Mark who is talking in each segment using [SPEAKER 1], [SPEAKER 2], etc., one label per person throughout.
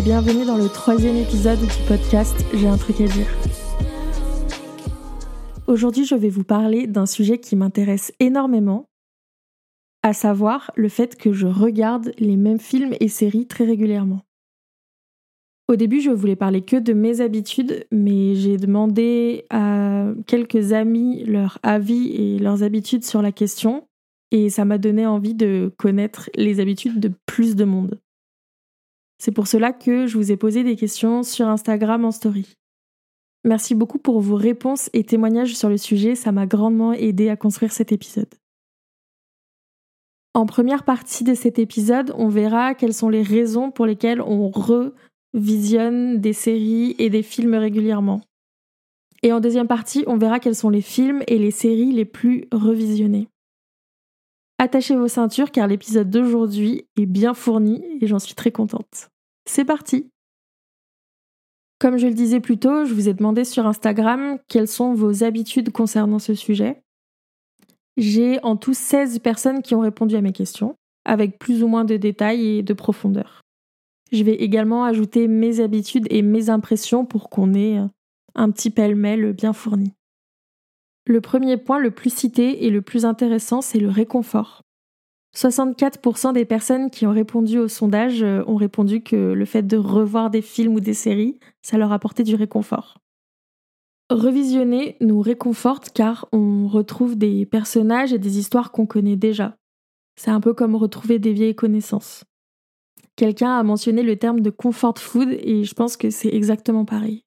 [SPEAKER 1] Et bienvenue dans le troisième épisode du podcast J'ai un truc à dire. Aujourd'hui, je vais vous parler d'un sujet qui m'intéresse énormément, à savoir le fait que je regarde les mêmes films et séries très régulièrement. Au début, je voulais parler que de mes habitudes, mais j'ai demandé à quelques amis leur avis et leurs habitudes sur la question, et ça m'a donné envie de connaître les habitudes de plus de monde. C'est pour cela que je vous ai posé des questions sur Instagram en story. Merci beaucoup pour vos réponses et témoignages sur le sujet, ça m'a grandement aidé à construire cet épisode. En première partie de cet épisode, on verra quelles sont les raisons pour lesquelles on revisionne des séries et des films régulièrement. Et en deuxième partie, on verra quels sont les films et les séries les plus revisionnés. Attachez vos ceintures car l'épisode d'aujourd'hui est bien fourni et j'en suis très contente. C'est parti Comme je le disais plus tôt, je vous ai demandé sur Instagram quelles sont vos habitudes concernant ce sujet. J'ai en tout 16 personnes qui ont répondu à mes questions, avec plus ou moins de détails et de profondeur. Je vais également ajouter mes habitudes et mes impressions pour qu'on ait un petit pêle-mêle bien fourni. Le premier point le plus cité et le plus intéressant, c'est le réconfort. 64% des personnes qui ont répondu au sondage euh, ont répondu que le fait de revoir des films ou des séries, ça leur apportait du réconfort. Revisionner nous réconforte car on retrouve des personnages et des histoires qu'on connaît déjà. C'est un peu comme retrouver des vieilles connaissances. Quelqu'un a mentionné le terme de comfort food et je pense que c'est exactement pareil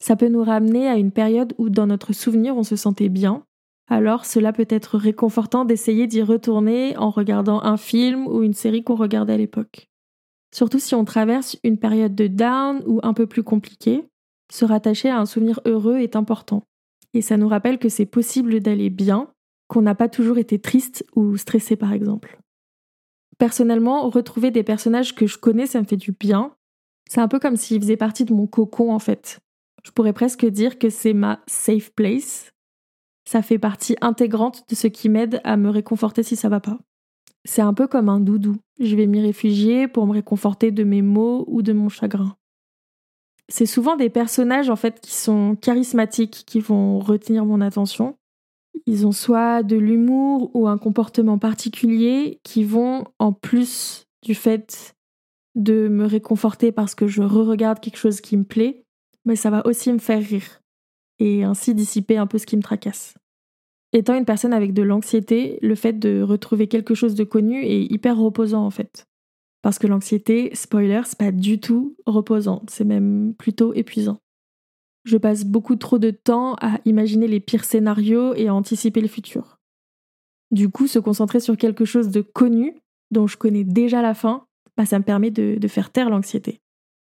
[SPEAKER 1] ça peut nous ramener à une période où dans notre souvenir on se sentait bien. Alors cela peut être réconfortant d'essayer d'y retourner en regardant un film ou une série qu'on regardait à l'époque. Surtout si on traverse une période de down ou un peu plus compliquée, se rattacher à un souvenir heureux est important. Et ça nous rappelle que c'est possible d'aller bien, qu'on n'a pas toujours été triste ou stressé par exemple. Personnellement, retrouver des personnages que je connais, ça me fait du bien. C'est un peu comme s'ils faisaient partie de mon cocon en fait. Je pourrais presque dire que c'est ma safe place. Ça fait partie intégrante de ce qui m'aide à me réconforter si ça va pas. C'est un peu comme un doudou. Je vais m'y réfugier pour me réconforter de mes maux ou de mon chagrin. C'est souvent des personnages en fait qui sont charismatiques qui vont retenir mon attention. Ils ont soit de l'humour ou un comportement particulier qui vont, en plus du fait de me réconforter parce que je re-regarde quelque chose qui me plaît, mais ça va aussi me faire rire et ainsi dissiper un peu ce qui me tracasse. Étant une personne avec de l'anxiété, le fait de retrouver quelque chose de connu est hyper reposant en fait. Parce que l'anxiété, spoiler, c'est pas du tout reposant, c'est même plutôt épuisant. Je passe beaucoup trop de temps à imaginer les pires scénarios et à anticiper le futur. Du coup, se concentrer sur quelque chose de connu, dont je connais déjà la fin, bah, ça me permet de faire taire l'anxiété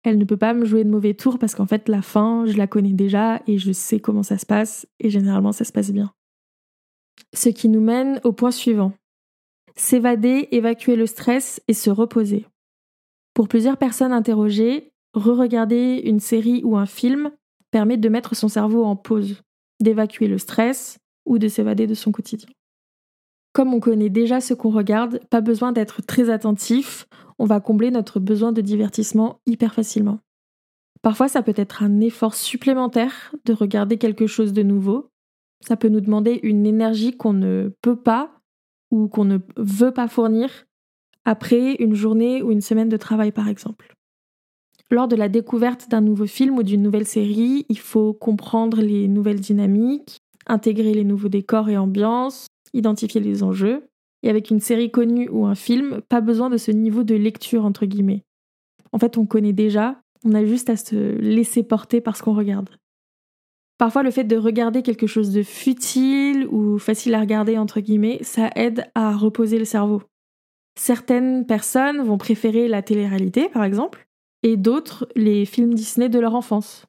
[SPEAKER 1] elle ne peut pas me jouer de mauvais tours parce qu'en fait la fin, je la connais déjà et je sais comment ça se passe et généralement ça se passe bien. Ce qui nous mène au point suivant. S'évader, évacuer le stress et se reposer. Pour plusieurs personnes interrogées, re-regarder une série ou un film permet de mettre son cerveau en pause, d'évacuer le stress ou de s'évader de son quotidien. Comme on connaît déjà ce qu'on regarde, pas besoin d'être très attentif, on va combler notre besoin de divertissement hyper facilement. Parfois, ça peut être un effort supplémentaire de regarder quelque chose de nouveau. Ça peut nous demander une énergie qu'on ne peut pas ou qu'on ne veut pas fournir après une journée ou une semaine de travail, par exemple. Lors de la découverte d'un nouveau film ou d'une nouvelle série, il faut comprendre les nouvelles dynamiques, intégrer les nouveaux décors et ambiances, identifier les enjeux. Et avec une série connue ou un film, pas besoin de ce niveau de lecture, entre guillemets. En fait, on connaît déjà, on a juste à se laisser porter par ce qu'on regarde. Parfois, le fait de regarder quelque chose de futile ou facile à regarder, entre guillemets, ça aide à reposer le cerveau. Certaines personnes vont préférer la télé-réalité, par exemple, et d'autres les films Disney de leur enfance.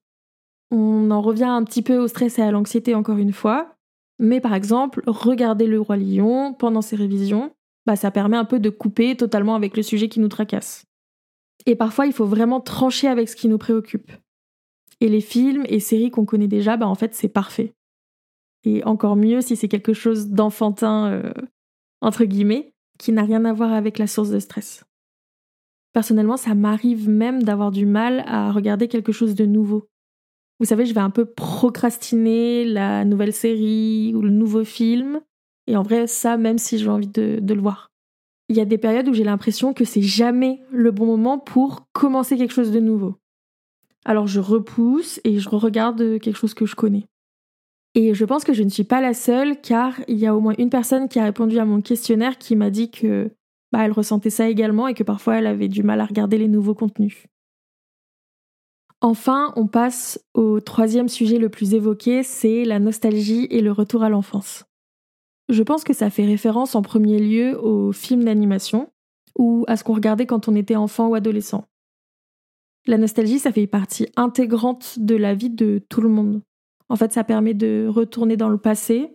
[SPEAKER 1] On en revient un petit peu au stress et à l'anxiété encore une fois, mais par exemple, regarder le roi lion pendant ses révisions, bah, ça permet un peu de couper totalement avec le sujet qui nous tracasse. Et parfois, il faut vraiment trancher avec ce qui nous préoccupe. Et les films et séries qu'on connaît déjà, bah, en fait, c'est parfait. Et encore mieux si c'est quelque chose d'enfantin, euh, entre guillemets, qui n'a rien à voir avec la source de stress. Personnellement, ça m'arrive même d'avoir du mal à regarder quelque chose de nouveau. Vous savez, je vais un peu procrastiner la nouvelle série ou le nouveau film. Et en vrai, ça, même si j'ai envie de, le voir. Il y a des périodes où j'ai l'impression que c'est jamais le bon moment pour commencer quelque chose de nouveau. Alors je repousse et je regarde quelque chose que je connais. Et je pense que je ne suis pas la seule car il y a au moins une personne qui a répondu à mon questionnaire qui m'a dit que bah, elle ressentait ça également et que parfois elle avait du mal à regarder les nouveaux contenus. Enfin, on passe au troisième sujet le plus évoqué, c'est la nostalgie et le retour à l'enfance. Je pense que ça fait référence en premier lieu aux films d'animation ou à ce qu'on regardait quand on était enfant ou adolescent. La nostalgie, ça fait partie intégrante de la vie de tout le monde. En fait, ça permet de retourner dans le passé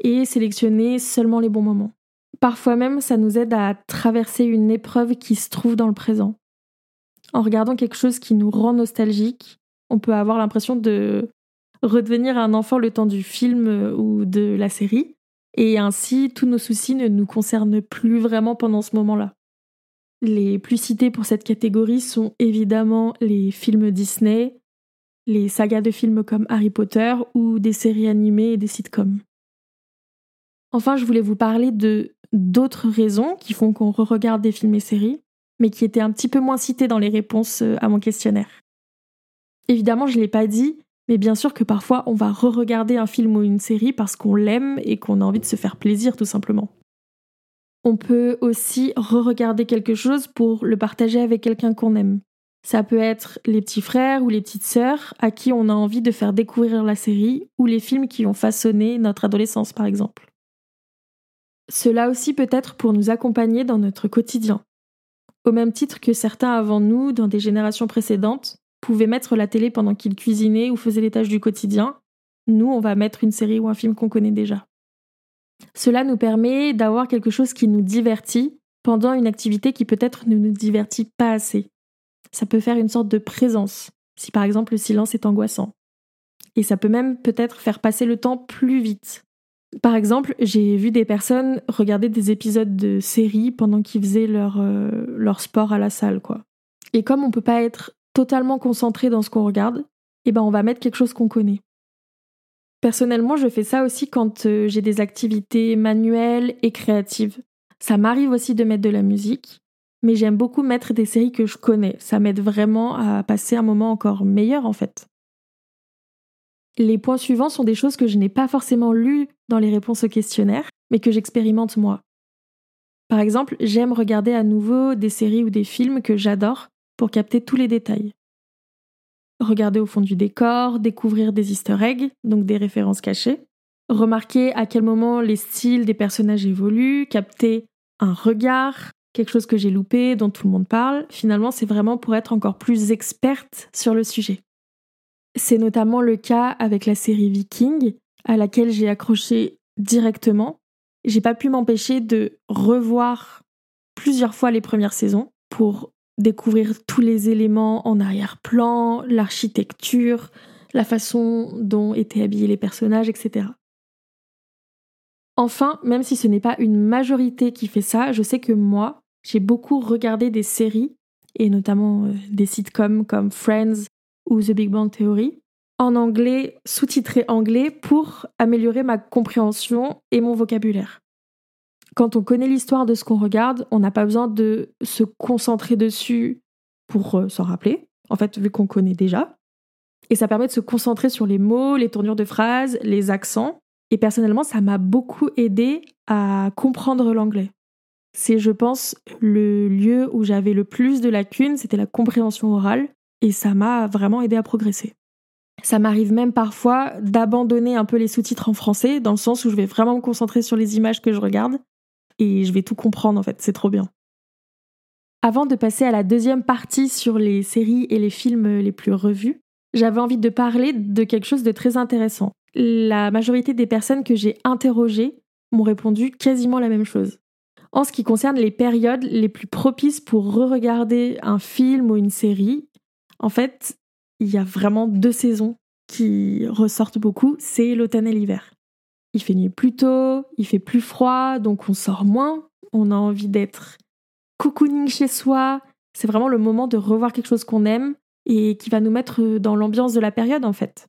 [SPEAKER 1] et sélectionner seulement les bons moments. Parfois même, ça nous aide à traverser une épreuve qui se trouve dans le présent. En regardant quelque chose qui nous rend nostalgique, on peut avoir l'impression de redevenir un enfant le temps du film ou de la série, et ainsi tous nos soucis ne nous concernent plus vraiment pendant ce moment-là. Les plus cités pour cette catégorie sont évidemment les films Disney, les sagas de films comme Harry Potter ou des séries animées et des sitcoms. Enfin, je voulais vous parler de d'autres raisons qui font qu'on re-regarde des films et séries, mais qui étaient un petit peu moins citées dans les réponses euh, à mon questionnaire. Évidemment, je ne l'ai pas dit, mais bien sûr que parfois on va re-regarder un film ou une série parce qu'on l'aime et qu'on a envie de se faire plaisir tout simplement. On peut aussi re-regarder quelque chose pour le partager avec quelqu'un qu'on aime. Ça peut être les petits frères ou les petites sœurs à qui on a envie de faire découvrir la série ou les films qui ont façonné notre adolescence par exemple. Cela aussi peut être pour nous accompagner dans notre quotidien. Au même titre que certains avant nous, dans des générations précédentes, pouvaient mettre la télé pendant qu'ils cuisinaient ou faisaient les tâches du quotidien, nous, on va mettre une série ou un film qu'on connaît déjà. Cela nous permet d'avoir quelque chose qui nous divertit pendant une activité qui peut-être ne nous divertit pas assez. Ça peut faire une sorte de présence, si par exemple le silence est angoissant. Et ça peut même peut-être faire passer le temps plus vite. Par exemple, j'ai vu des personnes regarder des épisodes de séries pendant qu'ils faisaient leur, euh, leur sport à la salle, quoi. Et comme on peut pas être totalement concentré dans ce qu'on regarde, eh ben on va mettre quelque chose qu'on connaît. Personnellement, je fais ça aussi quand euh, j'ai des activités manuelles et créatives. Ça m'arrive aussi de mettre de la musique, mais j'aime beaucoup mettre des séries que je connais. Ça m'aide vraiment à passer un moment encore meilleur en fait. Les points suivants sont des choses que je n'ai pas forcément lues dans les réponses au questionnaire, mais que j'expérimente moi. Par exemple, j'aime regarder à nouveau des séries ou des films que j'adore pour capter tous les détails. Regarder au fond du décor, découvrir des easter eggs, donc des références cachées, remarquer à quel moment les styles des personnages évoluent, capter un regard, quelque chose que j'ai loupé, dont tout le monde parle. Finalement, c'est vraiment pour être encore plus experte sur le sujet. C'est notamment le cas avec la série Viking, à laquelle j'ai accroché directement. J'ai pas pu m'empêcher de revoir plusieurs fois les premières saisons pour découvrir tous les éléments en arrière-plan, l'architecture, la façon dont étaient habillés les personnages, etc. Enfin, même si ce n'est pas une majorité qui fait ça, je sais que moi, j'ai beaucoup regardé des séries, et notamment euh, des sitcoms comme Friends ou The Big Bang Theory, en anglais, sous-titré anglais, pour améliorer ma compréhension et mon vocabulaire. Quand on connaît l'histoire de ce qu'on regarde, on n'a pas besoin de se concentrer dessus pour euh, s'en rappeler, en fait, vu qu'on connaît déjà. Et ça permet de se concentrer sur les mots, les tournures de phrases, les accents. Et personnellement, ça m'a beaucoup aidé à comprendre l'anglais. C'est, je pense, le lieu où j'avais le plus de lacunes, c'était la compréhension orale et ça m'a vraiment aidé à progresser. Ça m'arrive même parfois d'abandonner un peu les sous-titres en français, dans le sens où je vais vraiment me concentrer sur les images que je regarde, et je vais tout comprendre en fait, c'est trop bien. Avant de passer à la deuxième partie sur les séries et les films les plus revus, j'avais envie de parler de quelque chose de très intéressant. La majorité des personnes que j'ai interrogées m'ont répondu quasiment la même chose. En ce qui concerne les périodes les plus propices pour re-regarder un film ou une série, en fait, il y a vraiment deux saisons qui ressortent beaucoup, c'est l'automne et l'hiver. Il fait nuit plus tôt, il fait plus froid, donc on sort moins, on a envie d'être cocooning chez soi, C'est vraiment le moment de revoir quelque chose qu'on aime et qui va nous mettre dans l'ambiance de la période en fait.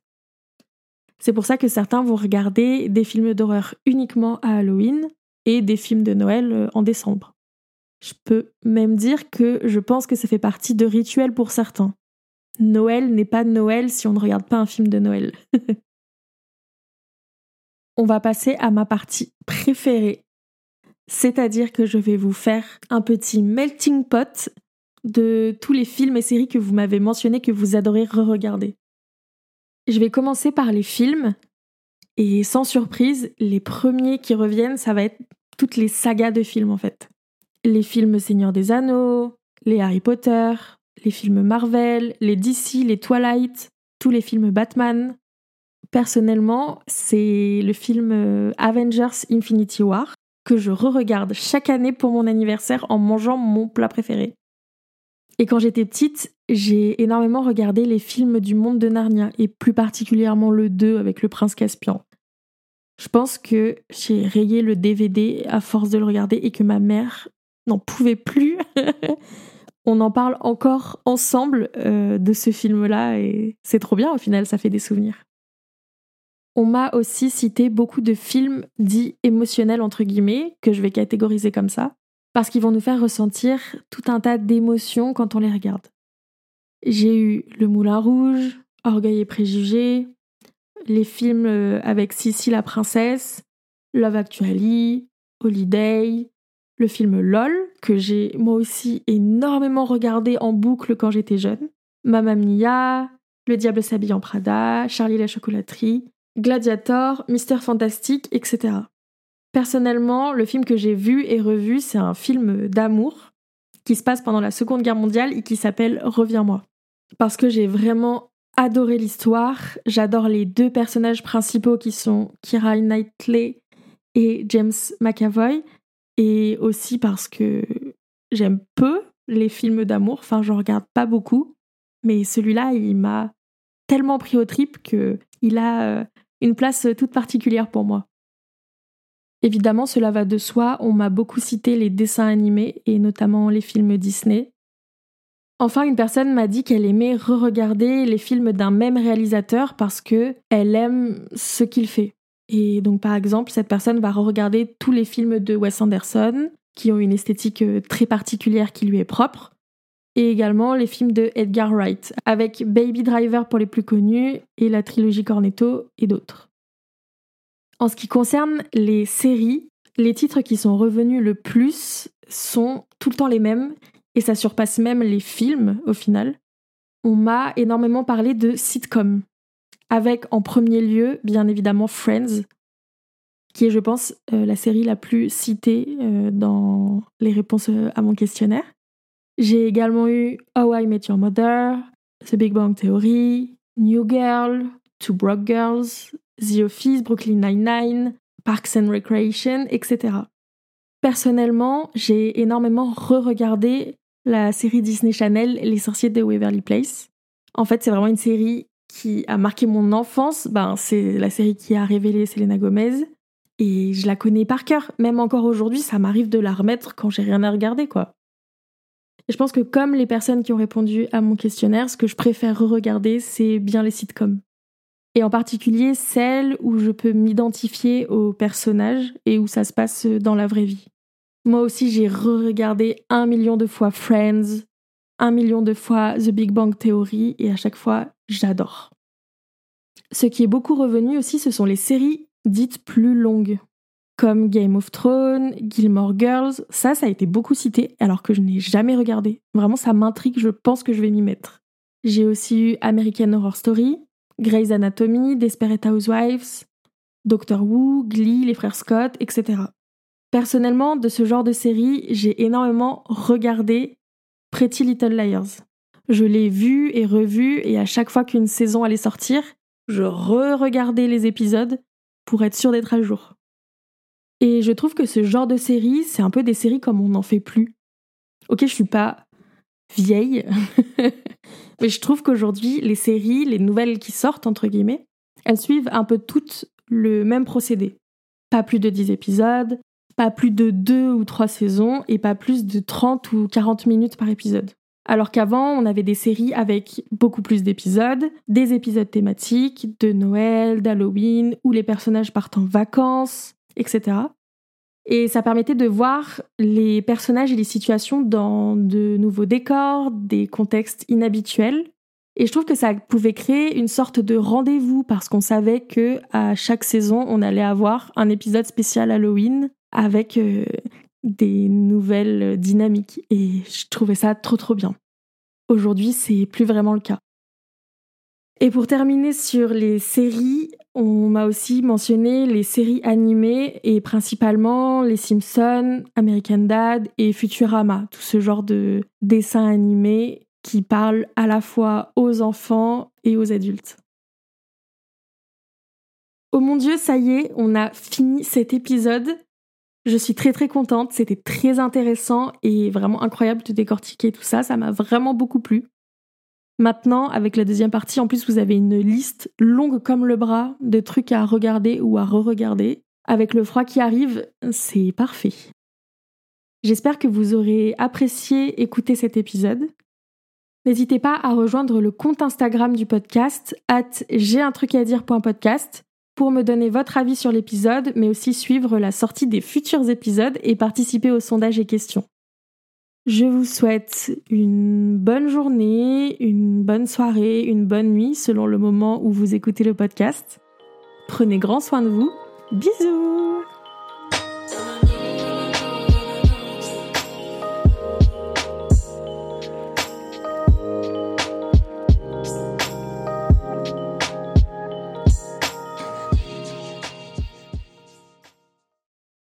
[SPEAKER 1] C'est pour ça que certains vont regarder des films d'horreur uniquement à Halloween et des films de Noël euh, en décembre. Je peux même dire que je pense que ça fait partie de rituels pour certains. Noël n'est pas Noël si on ne regarde pas un film de Noël. on va passer à ma partie préférée. C'est-à-dire que je vais vous faire un petit melting pot de tous les films et séries que vous m'avez mentionnés que vous adorez re-regarder. Je vais commencer par les films. Et sans surprise, les premiers qui reviennent, ça va être toutes les sagas de films en fait. Les films Seigneur des Anneaux, les Harry Potter, les films Marvel, les DC, les Twilight, tous les films Batman. Personnellement, c'est le film euh, Avengers Infinity War que je re-regarde chaque année pour mon anniversaire en mangeant mon plat préféré. Et quand j'étais petite, j'ai énormément regardé les films du monde de Narnia, et plus particulièrement le 2 avec le prince Caspian. Je pense que j'ai rayé le DVD à force de le regarder et que ma mère n'en pouvait plus. On en parle encore ensemble euh, de ce film-là et c'est trop bien au final, ça fait des souvenirs. On m'a aussi cité beaucoup de films dits émotionnels entre guillemets, que je vais catégoriser comme ça, parce qu'ils vont nous faire ressentir tout un tas d'émotions quand on les regarde. J'ai eu Le Moulin Rouge, Orgueil et Préjugés, les films euh, avec Sissi la princesse, Love Actually, Holiday, le film LOL, que j'ai moi aussi énormément regardé en boucle quand j'étais jeune, Mamma Mia, Le Diable s'habille en Prada, Charlie la chocolaterie, Gladiator, Mister Fantastique, etc. Personnellement, le film que j'ai vu et revu, c'est un film d'amour qui se passe pendant la Seconde Guerre mondiale et qui s'appelle Reviens-moi parce que j'ai vraiment adoré l'histoire. J'adore les deux personnages principaux qui sont Kira Knightley et James McAvoy. Et aussi parce que j'aime peu les films d'amour. Enfin, je regarde pas beaucoup. Mais celui-là, il m'a tellement pris au trip qu'il a euh, une place toute particulière pour moi. Évidemment, cela va de soi, on m'a beaucoup cité les dessins animés et notamment les films Disney. Enfin, une personne m'a dit qu'elle aimait re-regarder les films d'un même réalisateur parce que elle aime ce qu'il fait. Et donc, par exemple, cette personne va re-regarder tous les films de Wes Anderson, qui ont une esthétique euh, très particulière qui lui est propre, et également les films de Edgar Wright, avec Baby Driver pour les plus connus, et la trilogie Cornetto et d'autres. En ce qui concerne les séries, les titres qui sont revenus le plus sont tout le temps les mêmes et ça surpasse même les films au final, on m'a énormément parlé de sitcom, avec en premier lieu, bien évidemment, Friends, qui est, je pense, euh, la série la plus citée euh, dans les réponses euh, à mon questionnaire. J'ai également eu How I Met Your Mother, The Big Bang Theory, New Girl, Two Broke Girls, The Office, Brooklyn Nine-Nine, Parks and Recreation, etc. Personnellement, j'ai énormément re-regardé la série Disney Channel Les sorciers de Waverly Place. En fait, c'est vraiment une série qui a marqué mon enfance. Ben, c'est la série qui a révélé Selena Gomez. Et je la connais par cœur. Même encore aujourd'hui, ça m'arrive de la remettre quand j'ai rien à regarder, quoi. Et je pense que comme les personnes qui ont répondu à mon questionnaire, ce que je préfère re-regarder, c'est bien les sitcoms. Et en particulier celles où je peux m'identifier aux personnages et où ça se passe dans la vraie vie. Moi aussi, j'ai re-regardé un million de fois Friends, un million de fois The Big Bang Theory, et à chaque fois, j'adore. Ce qui est beaucoup revenu aussi, ce sont les séries dites plus longues, comme Game of Thrones, Gilmore Girls. Ça, ça a été beaucoup cité, alors que je n'ai jamais regardé. Vraiment, ça m'intrigue, je pense que je vais m'y mettre. J'ai aussi eu American Horror Story, Grey's Anatomy, Desperate Housewives, Doctor Who, Glee, Les Frères Scott, etc. Personnellement, de ce genre de série, j'ai énormément regardé Pretty Little Liars. Je l'ai vu et revu et à chaque fois qu'une saison allait sortir, je re-regardais les épisodes pour être sûr d'être à jour. Et je trouve que ce genre de série, c'est un peu des séries comme on n'en fait plus. Ok, je suis pas vieille, mais je trouve qu'aujourd'hui, les séries, les nouvelles qui sortent, entre guillemets, elles suivent un peu toutes le même procédé. Pas plus de 10 épisodes, pas plus de deux ou trois saisons et pas plus de 30 ou 40 minutes par épisode. Alors qu'avant, on avait des séries avec beaucoup plus d'épisodes, des épisodes thématiques, de Noël, d'Halloween, où les personnages partent en vacances, etc. Et ça permettait de voir les personnages et les situations dans de nouveaux décors, des contextes inhabituels. Et je trouve que ça pouvait créer une sorte de rendez-vous parce qu'on savait que à chaque saison, on allait avoir un épisode spécial Halloween avec euh, des nouvelles dynamiques. Et je trouvais ça trop trop bien. Aujourd'hui, c'est plus vraiment le cas. Et pour terminer sur les séries, on m'a aussi mentionné les séries animées et principalement les Simpsons, American Dad et Futurama, tout ce genre de dessins animés qui parlent à la fois aux enfants et aux adultes. Oh mon dieu, ça y est, on a fini cet épisode. Je suis très très contente, c'était très intéressant et vraiment incroyable de décortiquer tout ça, ça m'a vraiment beaucoup plu. Maintenant, avec la deuxième partie, en plus, vous avez une liste longue comme le bras de trucs à regarder ou à re-regarder. Avec le froid qui arrive, c'est parfait. J'espère que vous aurez apprécié écouter cet épisode. N'hésitez pas à rejoindre le compte Instagram du podcast, at j'ai un truc à dire.podcast, pour me donner votre avis sur l'épisode, mais aussi suivre la sortie des futurs épisodes et participer au sondage et questions. Je vous souhaite une bonne journée, une bonne soirée, une bonne nuit selon le moment où vous écoutez le podcast. Prenez grand soin de vous. Bisous